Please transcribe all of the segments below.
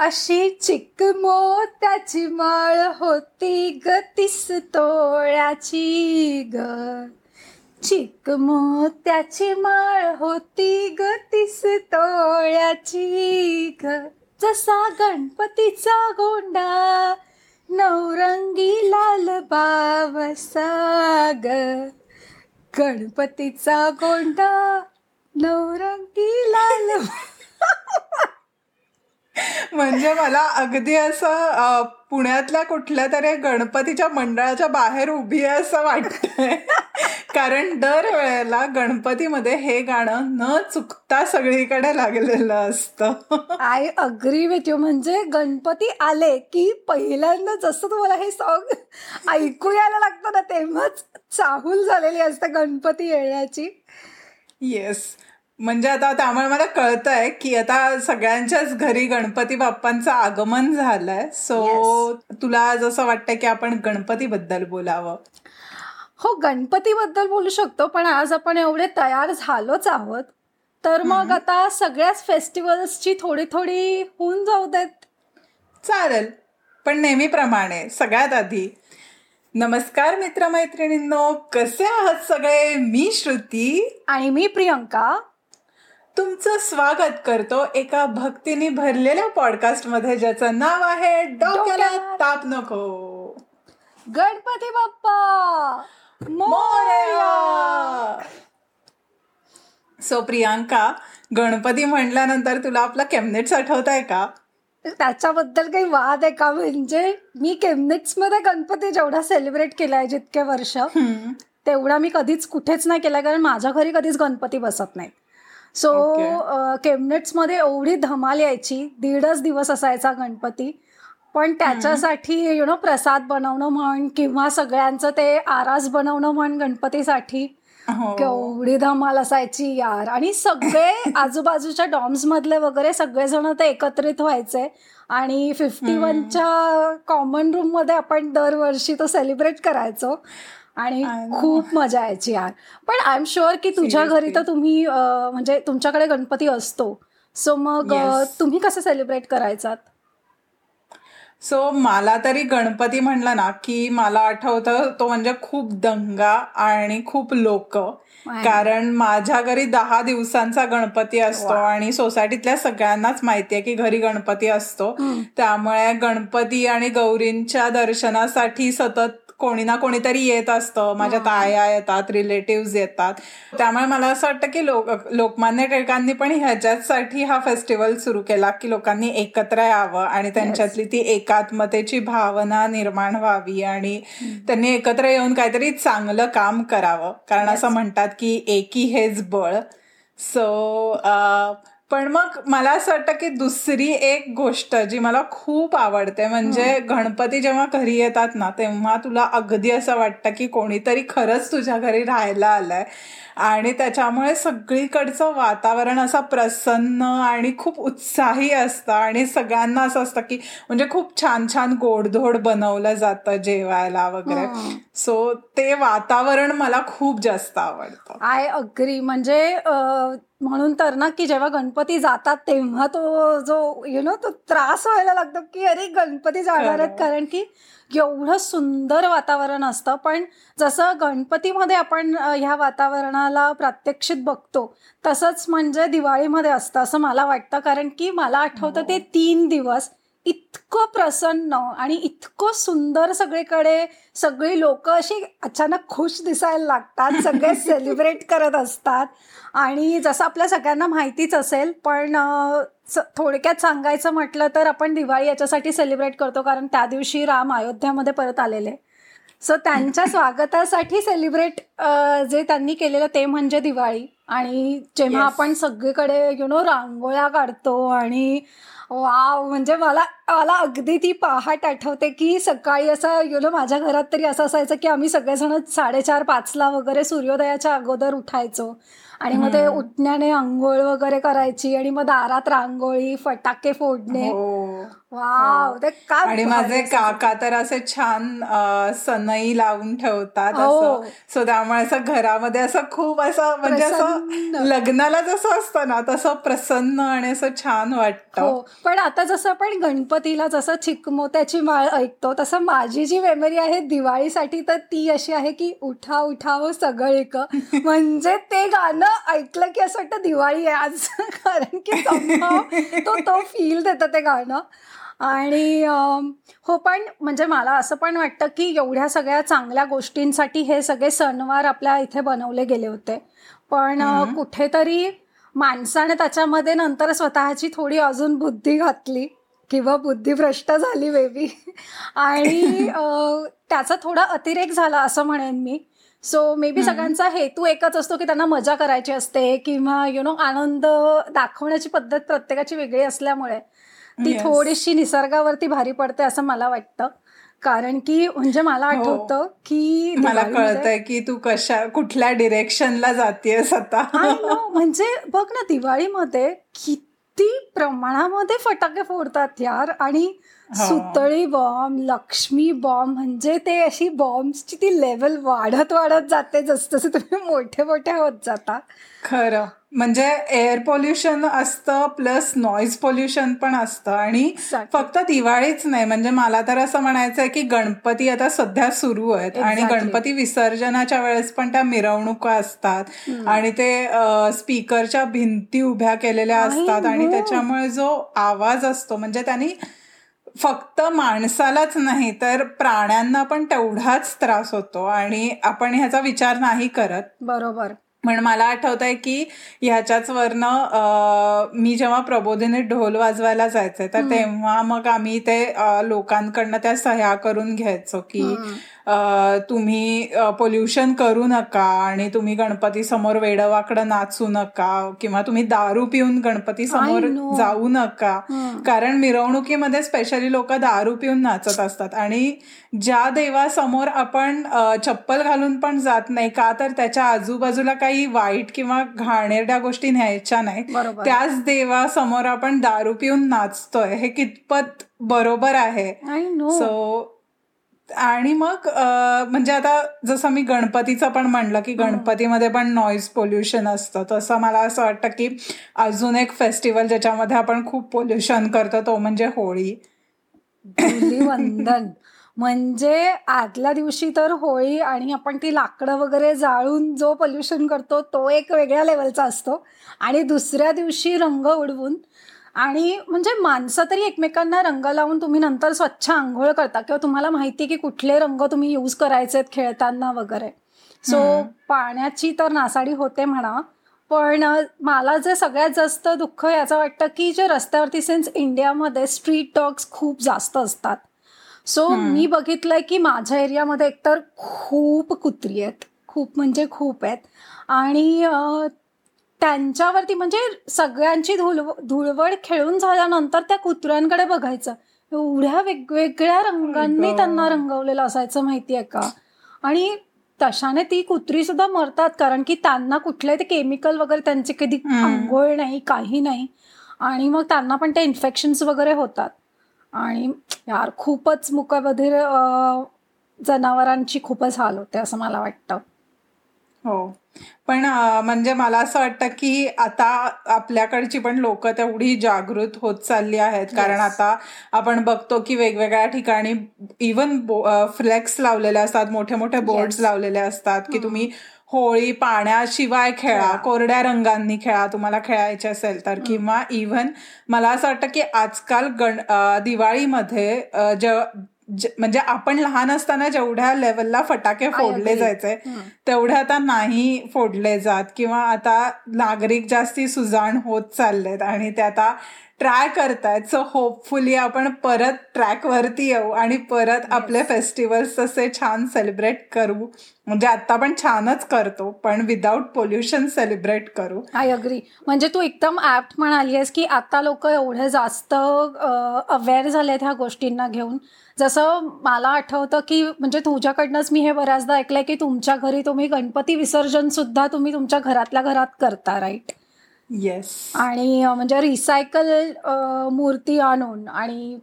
अशी चिक मोत्याची माळ होती ग तीस तोळ्याची ग. चिक मोत्याची माळ होती ग तीस तोळ्याची ग. जसा गणपतीचा गोंडा नवरंगी लाल बावसा ग. गणपतीचा गोंडा नवरंगी लाल म्हणजे मला अगदी असं पुण्यातल्या कुठल्या तरी गणपतीच्या मंडळाच्या बाहेर उभी आहे असं वाटतंय. कारण दरवेळेला गणपतीमध्ये हे गाणं न चुकता सगळीकडे लागलेलं असतं. आय अग्री विथ यू म्हणजे गणपती आले की पहिल्यांदा जसं तुम्हाला हे सॉन्ग ऐकू यायला लागतं ना तेव्हाच चाहूल झालेली असते गणपती येण्याची. येस म्हणजे आता त्यामुळे मला कळतंय की आता सगळ्यांच्याच घरी गणपती बाप्पांचं आगमन झालंय. सो तुला जसं वाटतंय की आपण गणपतीबद्दल बोलावं? हो गणपतीबद्दल बोलू शकतो पण आज आपण एवढे तयार झालोच आहोत. तर मग आता सगळ्याच फेस्टिवल्सची थोडी थोडी होऊन जाऊ देत. चालेल. पण नेहमीप्रमाणे सगळ्यात आधी नमस्कार मित्रमैत्रिणींनो. कसे आहात सगळे? मी श्रुती. आणि मी प्रियंका. तुमचं स्वागत करतो एका भक्तीने भरलेल्या पॉडकास्टमध्ये ज्याचं नाव आहे डोक्याला ताप नको. गणपती बाप्पा! मोरया! सो प्रियांका गणपती म्हणल्यानंतर तुला आपला केमनेट्स आठवत आहे का? त्याच्याबद्दल काही वाद आहे का? म्हणजे मी केमनिक्समध्ये गणपती जेवढा सेलिब्रेट केलाय जितके वर्ष तेवढा मी कधीच कुठेच नाही केला कारण माझ्या घरी कधीच गणपती बसत नाही सो Okay. केमनेट्समध्ये एवढी धमाल यायची दीडच दिवस असायचा गणपती. पण त्याच्यासाठी यु नो प्रसाद बनवणं म्हण किंवा सगळ्यांचं ते आरास बनवणं म्हण गणपतीसाठी हो. केवढी धमाल असायची यार. आणि सगळे आजूबाजूच्या डॉम्स मधले वगैरे सगळेजण ते एकत्रित व्हायचे. आणि फिफ्टी वनच्या कॉमन रूममध्ये आपण दरवर्षी तो सेलिब्रेट करायचो. आणि. खूप मजा यायची यार. पण आय एम शुअर की तुझ्या घरी. तर तुम्ही म्हणजे तुमच्याकडे गणपती असतो. सो मग. तुम्ही कसं सेलिब्रेट करायचात? सो मला तरी गणपती म्हणलं ना की मला आठवतं तो म्हणजे खूप दंगा आणि खूप लोक. कारण माझ्या घरी दहा दिवसांचा गणपती असतो आणि सोसायटीतल्या सगळ्यांनाच माहितीये की घरी गणपती असतो. त्यामुळे गणपती आणि गौरींच्या दर्शनासाठी सतत कोणी ना कोणीतरी येत असतं. माझ्या ताया येतात रिलेटिव्ह येतात. त्यामुळे मला असं वाटतं की लोक लोकमान्य टिळकांनी पण ह्याच्यासाठी हा फेस्टिवल सुरू केला की लोकांनी एकत्र यावं आणि त्यांच्यातली ती एकात्मतेची भावना निर्माण व्हावी आणि त्यांनी एकत्र येऊन काहीतरी चांगलं काम करावं. कारण असं म्हणतात की एकी हेच बळ. सो पण मग मला असं वाटतं की दुसरी एक गोष्ट जी मला खूप आवडते म्हणजे गणपती जेव्हा घरी येतात ना तेव्हा तुला अगदी असं वाटतं की कोणीतरी खरंच तुझ्या घरी राहायला आलंय. आणि त्याच्यामुळे सगळीकडचं वातावरण असं प्रसन्न आणि खूप उत्साही असतं. आणि सगळ्यांना असं असतं की म्हणजे खूप छान छान गोडधोड बनवलं जातं जेवायला वगैरे. सो ते वातावरण मला खूप जास्त आवडतं. आय अग्री म्हणजे म्हणून तर ना की जेव्हा गणपती जातात तेव्हा तो जो यु नो तो त्रास व्हायला लागतो की अरे गणपती जाणार आहेत. कारण की एवढं सुंदर वातावरण असतं. पण जसं गणपतीमध्ये आपण ह्या वातावरणाला प्रात्यक्षित बघतो तसंच म्हणजे दिवाळीमध्ये असतं असं मला वाटतं. कारण की मला आठवतं ते तीन दिवस. इतकं प्रसन्न आणि इतकं सुंदर सगळीकडे सगळी लोक अशी अचानक खुश दिसायला लागतात सगळे सेलिब्रेट करत असतात. आणि जसं आपल्या सगळ्यांना माहितीच असेल पण थोडक्यात सांगायचं म्हटलं तर आपण दिवाळी याच्यासाठी सेलिब्रेट करतो कारण त्या दिवशी राम अयोध्यामध्ये परत आलेले. सो त्यांच्या स्वागतासाठी सेलिब्रेट जे त्यांनी केलेलं ते म्हणजे दिवाळी. आणि जेव्हा Yes. आपण सगळीकडे यु नो रांगोळ्या काढतो आणि वाव म्हणजे मला मला अगदी ती पहाट आठवते की सकाळी असं यु नो माझ्या घरात तरी असं असायचं की आम्ही सगळेजण साडेचार पाचला वगैरे सूर्योदयाच्या अगोदर उठायचो. आणि मग ते उठण्याने आंघोळ वगैरे करायची आणि मग दारात रांगोळी फटाके फोडणे. हो. वाव काय आणि माझे. काका तर असे छान सनई लावून ठेवतात हो. असं सो त्यामुळे असं घरामध्ये असं खूप असं म्हणजे असं. लग्नाला जसं असतं ना तसं प्रसन्न आणि असं छान वाटतं हो पण आता जसं आपण गणपतीला जसं चिकमोत्याची माळ ऐकतो तसं माझी जी मेमरी आहे दिवाळीसाठी तर ती अशी आहे की उठा उठा हो सगळेक म्हणजे ते गाणं ऐकलं की असं वाटतं दिवाळी आहे आज कारण की तो तो फील देतं ते गाणं आणि हो पण म्हणजे मला असं पण वाटतं की एवढ्या सगळ्या चांगल्या गोष्टींसाठी हे सगळे सणवार आपल्या इथे बनवले गेले होते. पण कुठेतरी माणसाने त्याच्यामध्ये नंतर स्वतःची थोडी अजून बुद्धी घातली किंवा बुद्धिभ्रष्ट झाली बेबी आणि त्याचा थोडा अतिरेक झाला असं म्हणेन मी. सो मे बी सगळ्यांचा हेतू एकच असतो की त्यांना मजा करायची असते किंवा यु नो आनंद दाखवण्याची पद्धत प्रत्येकाची वेगळी असल्यामुळे. ती Yes. थोडीशी निसर्गावरती भारी पडते असं मला वाटतं कारण की म्हणजे मला हो. आठवतं की मला कळतंय की तू कशा कुठल्या डिरेक्शनला जातीयस आता. म्हणजे बघ ना दिवाळीमध्ये किती प्रमाणामध्ये फटाके फोडतात यार आणि. सुतळी बॉम्ब लक्ष्मी बॉम्ब म्हणजे ते अशी बॉम्बची ती लेवल वाढत वाढत जाते जसं जसं तुम्ही मोठे मोठे होत जाता खरं म्हणजे एअर पोल्युशन असतं प्लस नॉईज पोल्युशन पण असतं. आणि. फक्त दिवाळीच नाही म्हणजे मला तर असं म्हणायचं आहे की गणपती आता सध्या सुरू आहेत. आणि. गणपती विसर्जनाच्या वेळेस पण त्या मिरवणुका असतात. आणि ते स्पीकरच्या भिंती उभ्या केलेल्या असतात. आणि. त्याच्यामुळे जो आवाज असतो म्हणजे त्यांनी फक्त माणसालाच नाही तर प्राण्यांना पण तेवढाच त्रास होतो. आणि आपण ह्याचा विचार नाही करत. बरोबर. पण मला आठवत आहे की ह्याच्याच वरनं मी जेव्हा प्रबोधिनी ढोल वाजवायला जायचे तर तेव्हा मग आम्ही ते लोकांकडनं त्या सह्या करून घ्यायचो की तुम्ही पोल्युशन करू नका आणि तुम्ही गणपती समोर वेडवाकडं नाचू नका किंवा तुम्ही दारू पिऊन गणपती समोर. जाऊ नका. कारण मिरवणुकीमध्ये स्पेशली लोक दारू पिऊन नाचत असतात. आणि ज्या देवासमोर आपण चप्पल घालून पण जात नाही का तर त्याच्या आजूबाजूला काही वाईट किंवा घाणेरड्या गोष्टी न्यायच्या नाही. त्याच देवासमोर आपण दारू पिऊन नाचतोय. हे कितपत बरोबर आहे. सो आणि मग म्हणजे आता जसं मी गणपतीचं पण म्हणलं की गणपतीमध्ये पण नॉईज पोल्युशन असतं. तसं मला असं वाटतं की अजून एक फेस्टिवल ज्याच्यामध्ये आपण खूप पोल्युशन करतो तो म्हणजे होळी. धुलीवंदन म्हणजे आदल्या दिवशी तर होळी आणि आपण ती लाकडं वगैरे जाळून जो पोल्युशन करतो तो एक वेगळ्या लेवलचा असतो. आणि दुसऱ्या दिवशी रंग उडवून आणि म्हणजे माणसं तरी एकमेकांना रंग लावून तुम्ही नंतर स्वच्छ आंघोळ करता किंवा तुम्हाला माहिती की कुठले रंग तुम्ही यूज करायचे खेळताना वगैरे. सो पाण्याची तर नासाडी होते म्हणा पण मला जे सगळ्यात जास्त दुःख याचं वाटतं की जे रस्त्यावरती सिन्स इंडियामध्ये स्ट्रीट डॉग्स खूप जास्त असतात. सो मी बघितलंय की माझ्या एरियामध्ये एकतर खूप कुत्री आहेत. खूप म्हणजे खूप आहेत. आणि त्यांच्यावरती म्हणजे सगळ्यांची धुल धुळवड खेळून झाल्यानंतर त्या कुत्र्यांकडे बघायचं. एवढ्या वेगवेगळ्या रंगांनी गं. त्यांना रंगवलेलं असायचं माहितीये का? आणि तशाने ती कुत्री सुद्धा मरतात कारण की त्यांना कुठले ते केमिकल वगैरे त्यांचे कधी हम्म. आंघोळ नाही काही नाही. आणि मग त्यांना पण ते इन्फेक्शन्स वगैरे होतात. आणि यार खूपच मुकबधीर जनावरांची खूपच हाल होते असं मला वाटतं. हो. पण म्हणजे मला असं वाटतं की आता आपल्याकडची पण लोक तेवढी जागृत होत चालली आहेत. कारण आता आपण बघतो की वेगवेगळ्या ठिकाणी इवन फ्लेक्स लावलेले असतात मोठे मोठे बोर्ड्स. लावलेले असतात की तुम्ही होळी पाण्याशिवाय खेळा. कोरड्या रंगांनी खेळा तुम्हाला खेळायचे असेल तर. किंवा इव्हन मला असं वाटतं की आजकाल गण दिवाळीमध्ये ज- म्हणजे आपण लहान असताना जेवढ्या लेवलला फटाके फोडले. जायचे. तेवढे आता नाही फोडले जात किंवा आता नागरिक जास्ती सुजाण होत चाललेत आणि ते आता ट्राय करतायत. सो होपफुली आपण परत ट्रॅक वरती येऊ आणि परत आपले फेस्टिवल्स तसे छान सेलिब्रेट करू. म्हणजे आता पण छानच करतो पण विदाऊट पोल्युशन सेलिब्रेट करू. आय अग्री म्हणजे तू एकदम ऍप्ट म्हणाली आहेस की आता लोक एवढे जास्त अवेअर झालेत ह्या गोष्टींना घेऊन. जसं मला आठवतं की म्हणजे तुझ्याकडनंच मी हे बऱ्याचदा ऐकलंय की तुमच्या घरी तुम्ही गणपती विसर्जन सुद्धा तुम्ही तुमच्या घरातल्या घरात करता राईट येस आणि म्हणजे रिसायकल मूर्ती आणून आणि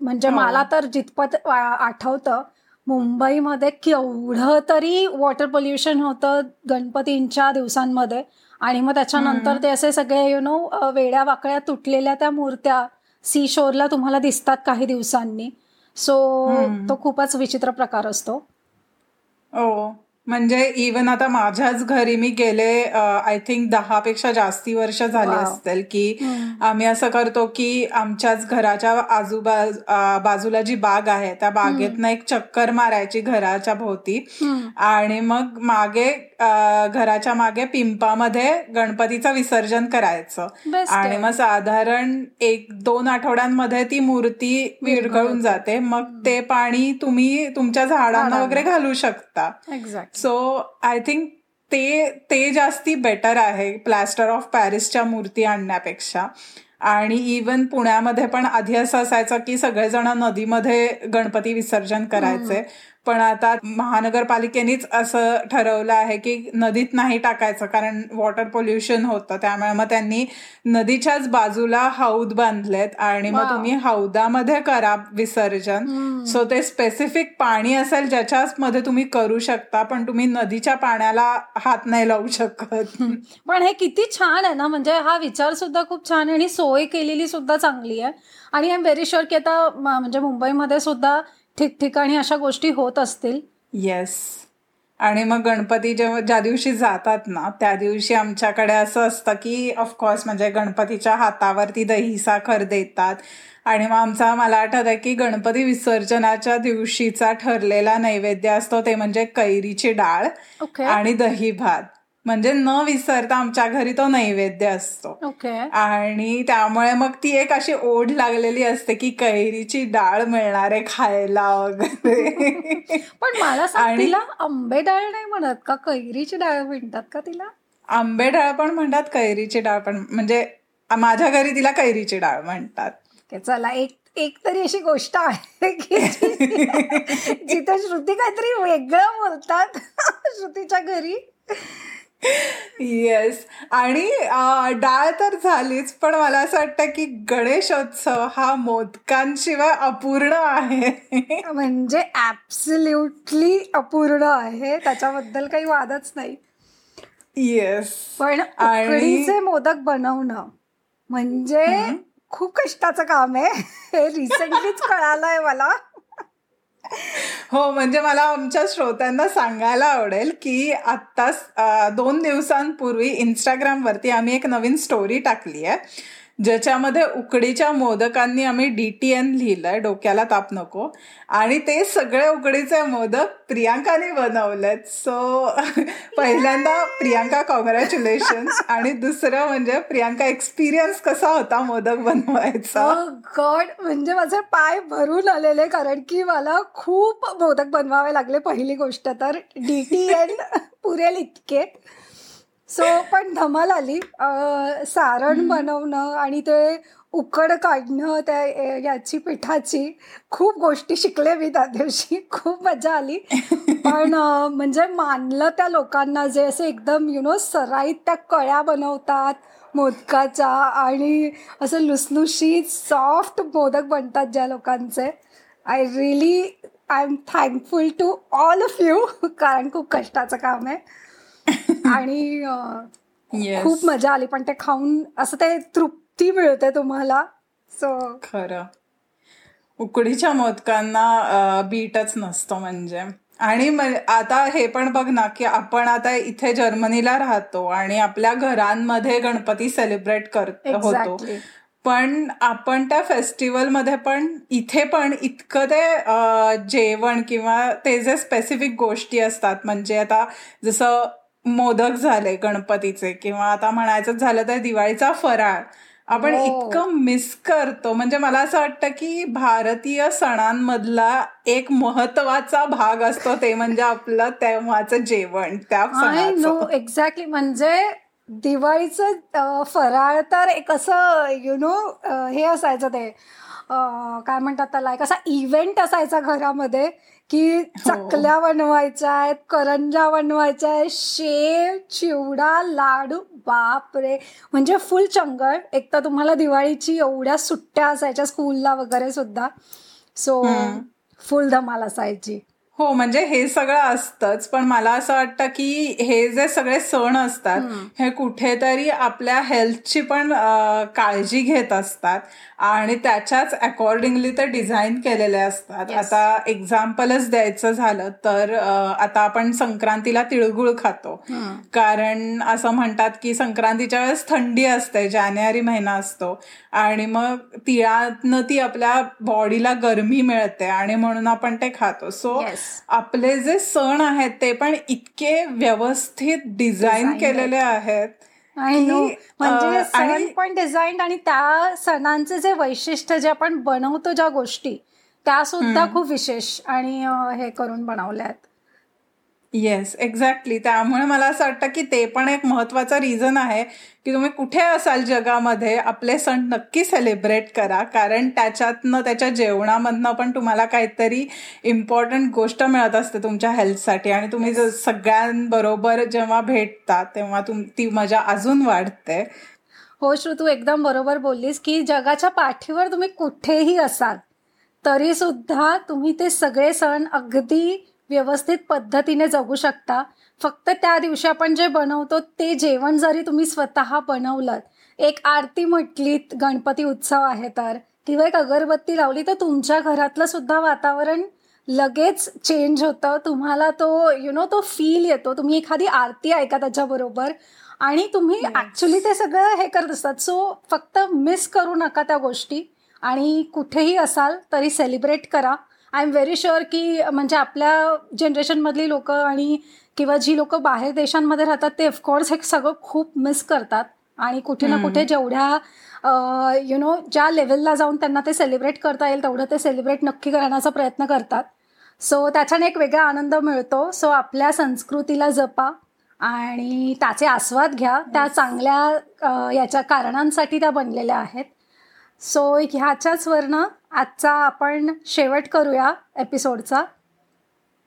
म्हणजे. मला तर जितपत आठवतं मुंबईमध्ये केवढं तरी वॉटर पोल्युशन होतं गणपतींच्या दिवसांमध्ये आणि मग त्याच्यानंतर ते असे सगळे यु नो वेड्या वाकड्या तुटलेल्या त्या मूर्त्या सी शोरला तुम्हाला दिसतात काही दिवसांनी. सो तो खूपच विचित्र प्रकार असतो. हो. म्हणजे इवन आता माझ्याच घरी मी गेले आय थिंक दहा पेक्षा जास्ती वर्ष झाली असतील की आम्ही असं करतो की आमच्याच घराच्या आजूबाजू बाजूला जी बाग आहे त्या बागेतनं एक चक्कर मारायची घराच्या भोवती. आणि मग मागे घराच्या मागे पिंपामध्ये गणपतीचं विसर्जन करायचं. आणि मग साधारण एक दोन आठवड्यांमध्ये ती मूर्ती विरघळून जाते. मग ते पाणी तुम्ही तुमच्या झाडांना वगैरे घालू शकता. एक्झॅक्ट सो आय थिंक ते ते जास्ती बेटर आहे प्लॅस्टर ऑफ पॅरिसच्या मूर्ती आणण्यापेक्षा. आणि इवन पुण्यामध्ये पण आधी असं असायचं की सगळेजण नदीमध्ये गणपती विसर्जन करायचे. पण आता महानगरपालिकेनेच असं ठरवलं आहे की नदीत नाही टाकायचं कारण वॉटर पोल्युशन होतं. त्यामुळे मग त्यांनी नदीच्याच बाजूला हौद बांधलेत आणि मग तुम्ही हौदामध्ये करा विसर्जन. सो ते स्पेसिफिक पाणी असेल ज्याच्यामध्ये तुम्ही करू शकता पण तुम्ही नदीच्या पाण्याला हात नाही लावू शकत. पण हे किती छान आहे ना म्हणजे हा विचार सुद्धा खूप छान आहे आणि सोय केलेली सुद्धा चांगली आहे. आणि आय एम व्हेरी शुअर की आता म्हणजे मुंबईमध्ये सुद्धा ठिकठिकाणी अशा गोष्टी होत असतील? येस आणि मग गणपती जेव्हा ज्या दिवशी जातात ना त्या दिवशी आमच्याकडे असं असतं की ऑफकोर्स म्हणजे गणपतीच्या हातावरती दही साखर देतात. आणि मग आमचा मला आठवत आहे की गणपती विसर्जनाच्या दिवशीचा ठरलेला नैवेद्य असतो ते म्हणजे कैरीची डाळ आणि दही भात. म्हणजे न विसरता आमच्या घरी तो नैवेद्य असतो. ओके. आणि त्यामुळे मग ती एक अशी ओढ लागलेली असते की कैरीची डाळ मिळणार आहे खायला वगैरे. पण मला तिला आंबे डाळ नाही म्हणत का? कैरीची डाळ म्हणतात का तिला? आंबे डाळ पण म्हणतात कैरीची डाळ पण म्हणजे माझ्या घरी तिला कैरीची डाळ म्हणतात. चला एक एक तरी अशी गोष्ट आहे की जिथे श्रुती काहीतरी वेगळं बोलतात श्रुतीच्या घरी. येस आणि डाळ तर झालीच पण मला असं वाटतं की गणेशोत्सव हा मोदकांशिवाय अपूर्ण आहे. म्हणजे ऍब्सल्युटली अपूर्ण आहे. त्याच्याबद्दल काही वादच नाही. येस पण उकडीचे मोदक बनवणं म्हणजे खूप कष्टाचं काम आहे. हे रिसेंटलीच कळालंय मला. हो म्हणजे मला आमच्या श्रोत्यांना सांगायला आवडेल की आत्ताच दोन दिवसांपूर्वी इंस्टाग्रामवरती आम्ही एक नवीन स्टोरी टाकली आहे ज्याच्यामध्ये उकडीच्या मोदकांनी आम्ही डी टी एन लिहिलंय डोक्याला ताप नको. आणि ते सगळे उकडीचे मोदक प्रियांकाने बनवलेत. सो पहिल्यांदा प्रियांका कॉंग्रॅच्युलेशन आणि दुसरं म्हणजे प्रियांका एक्सपिरियन्स कसा होता मोदक बनवायचा? Oh गॉड म्हणजे माझे पाय भरून आलेले कारण की मला खूप मोदक बनवावे लागले पहिली गोष्ट. तर डी टी एन पुरेल इतके. सो पण धमाल आली. सारण बनवणं आणि ते उकड काढणं त्या याची पिठाची खूप गोष्टी शिकले मी त्या दिवशी. खूप मजा आली. पण म्हणजे मानलं त्या लोकांना जे असे एकदम यु नो सराईत त्या कळ्या बनवतात मोदकाच्या आणि असं लुसलुशीत सॉफ्ट मोदक बनतात ज्या लोकांचे. I really I am thankful to all of you कारण खूप कष्टाचं काम आहे. आणि खूप मजा आली. पण ते खाऊन असं ते तृप्ती मिळते तुम्हाला. सो खरं. उकडीच्या मोदकांना बीटच नसतो म्हणजे. आणि आता हे पण बघ ना की आपण आता इथे जर्मनीला राहतो आणि आपल्या घरांमध्ये गणपती सेलिब्रेट करत होतो. पण आपण त्या फेस्टिवलमध्ये पण इथे पण इतकं ते जेवण किंवा ते जे स्पेसिफिक गोष्टी असतात म्हणजे आता जसं मोदक झाले गणपतीचे किंवा आता म्हणायचं झालं तर दिवाळीचा फराळ. आपण हो. इतकं मिस करतो. म्हणजे मला असं वाटतं की भारतीय सणांमधला एक महत्त्वाचा भाग असतो ते म्हणजे आपलं तेव्हाचं जेवण त्या एक्झॅक्टली म्हणजे दिवाळीचं फराळ तर एक असं यु नो हे असायचं ते काय म्हणतात त्याला एक असा इव्हेंट असायचा घरामध्ये. की हो. चकल्या बनवायच्या आहेत करंजा बनवायच्या आहेत शेव चिवडा लाडू बापरे म्हणजे फुल चंगळ एक तर तुम्हाला दिवाळीची एवढ्या सुट्ट्या असायच्या स्कूलला वगैरे सुद्धा सो. फुल धमाल असायची हो म्हणजे हे सगळं असतंच पण मला असं वाटतं की हे जे सगळे सण असतात. हे कुठेतरी आपल्या हेल्थची पण काळजी घेत असतात आणि त्याच्याच अकॉर्डिंगली ते डिझाईन केलेले असतात Yes. आता एक्झाम्पलच द्यायचं झालं तर आता आपण संक्रांतीला तिळगुळ खातो. कारण असं म्हणतात की संक्रांतीच्या वेळेस थंडी असते जानेवारी महिना असतो आणि मग तिळातनं ती आपल्या बॉडीला गरमी मिळते आणि म्हणून आपण ते खातो सो Yes. आपले जे सण आहेत ते पण इतके व्यवस्थित डिझाईन केलेले आहेत. आय नो की, म्हणजे सण आणि- पण डिझाईन आणि त्या सणांचे जे वैशिष्ट्य जे आपण बनवतो ज्या गोष्टी त्या सुद्धा. खूप विशेष आणि हे करून बनवल्या आहेत येस एक्झॅक्टली त्यामुळे मला असं वाटतं की ते पण एक महत्वाचं रिझन आहे की तुम्ही कुठे असाल जगामध्ये आपले सण नक्की सेलिब्रेट करा. कारण त्याच्यातनं त्याच्या जेवणामधनं पण तुम्हाला काहीतरी इम्पॉर्टंट गोष्ट मिळत असते तुमच्या हेल्थसाठी आणि तुम्ही जर सगळ्यांबरोबर जेव्हा भेटता तेव्हा तुम ती मजा अजून वाढते. हो श्रू तू एकदम बरोबर बोललीस की जगाच्या पाठीवर तुम्ही कुठेही असाल तरी सुद्धा तुम्ही ते सगळे सण अगदी व्यवस्थित पद्धतीने जगू शकता. फक्त त्या दिवशी आपण जे बनवतो ते जेवण जरी तुम्ही स्वतः बनवलं एक आरती म्हटलीत गणपती उत्सव आहे तर. किंवा एक अगरबत्ती लावली तर तुमच्या घरातलं सुद्धा वातावरण लगेच चेंज होतं. तुम्हाला तो यु नो तो फील येतो. तुम्ही एखादी आरती ऐका त्याच्याबरोबर आणि तुम्ही Yes. ऍक्च्युली ते सगळं हे करत असतात. सो फक्त मिस करू नका त्या गोष्टी. आणि कुठेही असाल तरी सेलिब्रेट करा. आय एम व्हेरी शुअर की म्हणजे आपल्या जनरेशनमधली लोक आणि किंवा जी लोक बाहेर देशांमध्ये राहतात ते ऑफकोर्स हे सगळं खूप मिस करतात. आणि कुठे ना. कुठे जेवढ्या यु नो ज्या लेवलला जाऊन त्यांना ते सेलिब्रेट करता येईल तेवढं ते सेलिब्रेट नक्की करण्याचा प्रयत्न करतात. सो त्याच्याने एक वेगळा आनंद मिळतो. सो आपल्या संस्कृतीला जपा आणि त्याचे आस्वाद घ्या. त्या चांगल्या याच्या कारणांसाठी त्या बनलेल्या आहेत. सो ह्याच्याच वरनं आजचा आपण शेवट करूया एपिसोडचा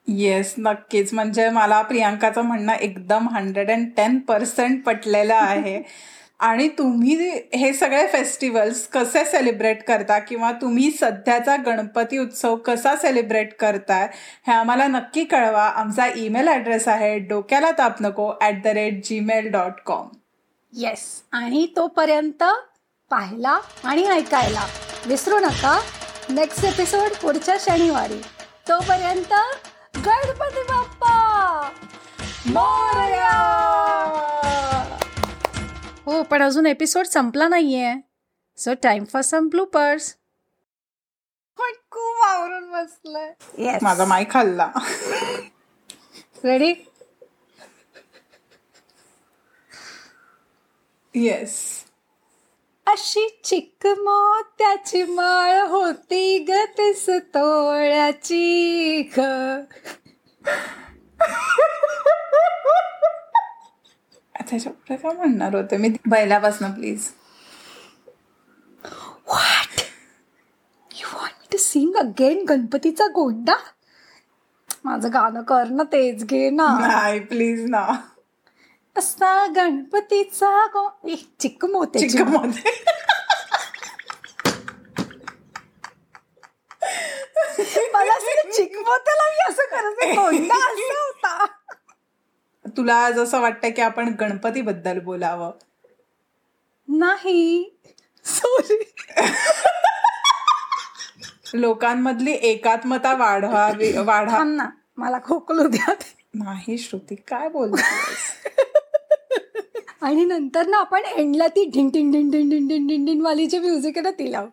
येस नक्कीच. म्हणजे मला प्रियांकाचं म्हणणं एकदम हंड्रेड अँड टेन पर्सेंट पटलेलं आहे. आणि तुम्ही हे सगळे फेस्टिवल्स कसे सेलिब्रेट करता किंवा तुम्ही सध्याचा गणपती उत्सव कसा सेलिब्रेट करताय हे आम्हाला नक्की कळवा. आमचा ईमेल ॲड्रेस आहे डोक्याला ताप नको at the rate Gmail dot com yes आणि तोपर्यंत पाहायला आणि ऐकायला. विसरू नका. नेक्स्ट एपिसोड पुढच्या शनिवारी. तोपर्यंत गणपती बाप्पा! मोरया! हो पण अजून एपिसोड संपला नाहीये. So time for some bloopers खूप आवरून बसलंय. येस माझा माई खाल्ला. रेडी येस अशी चिक मोत्याची माळ होती ग तीस तोळ्याची ग. त्याच्या पुढे काय म्हणणार होते? मी पहिल्यापासून please what you want me to sing again गणपतीचा गोंडा? माझं गाणं कर ना तेच घे ना. नाही प्लीज ना. असा गणपतीचा गो इ, चिक मोत्याची. चिकमध्ये मला असं चिक मोत्याला मी असं करत असा होता. तुला जसं वाटतं की आपण गणपती बद्दल बोलावं? नाही. सॉरी लोकांमधली एकात्मता वाढवावी वाढा ना. मला खोकलू द्या. नाही श्रुती काय बोलतेस? आणि नंतर ना आपण एंडला ती ढिंटिन ढिंग ढिंग ढिंटिनवाली जे म्युझिक आहे ना ती लावू.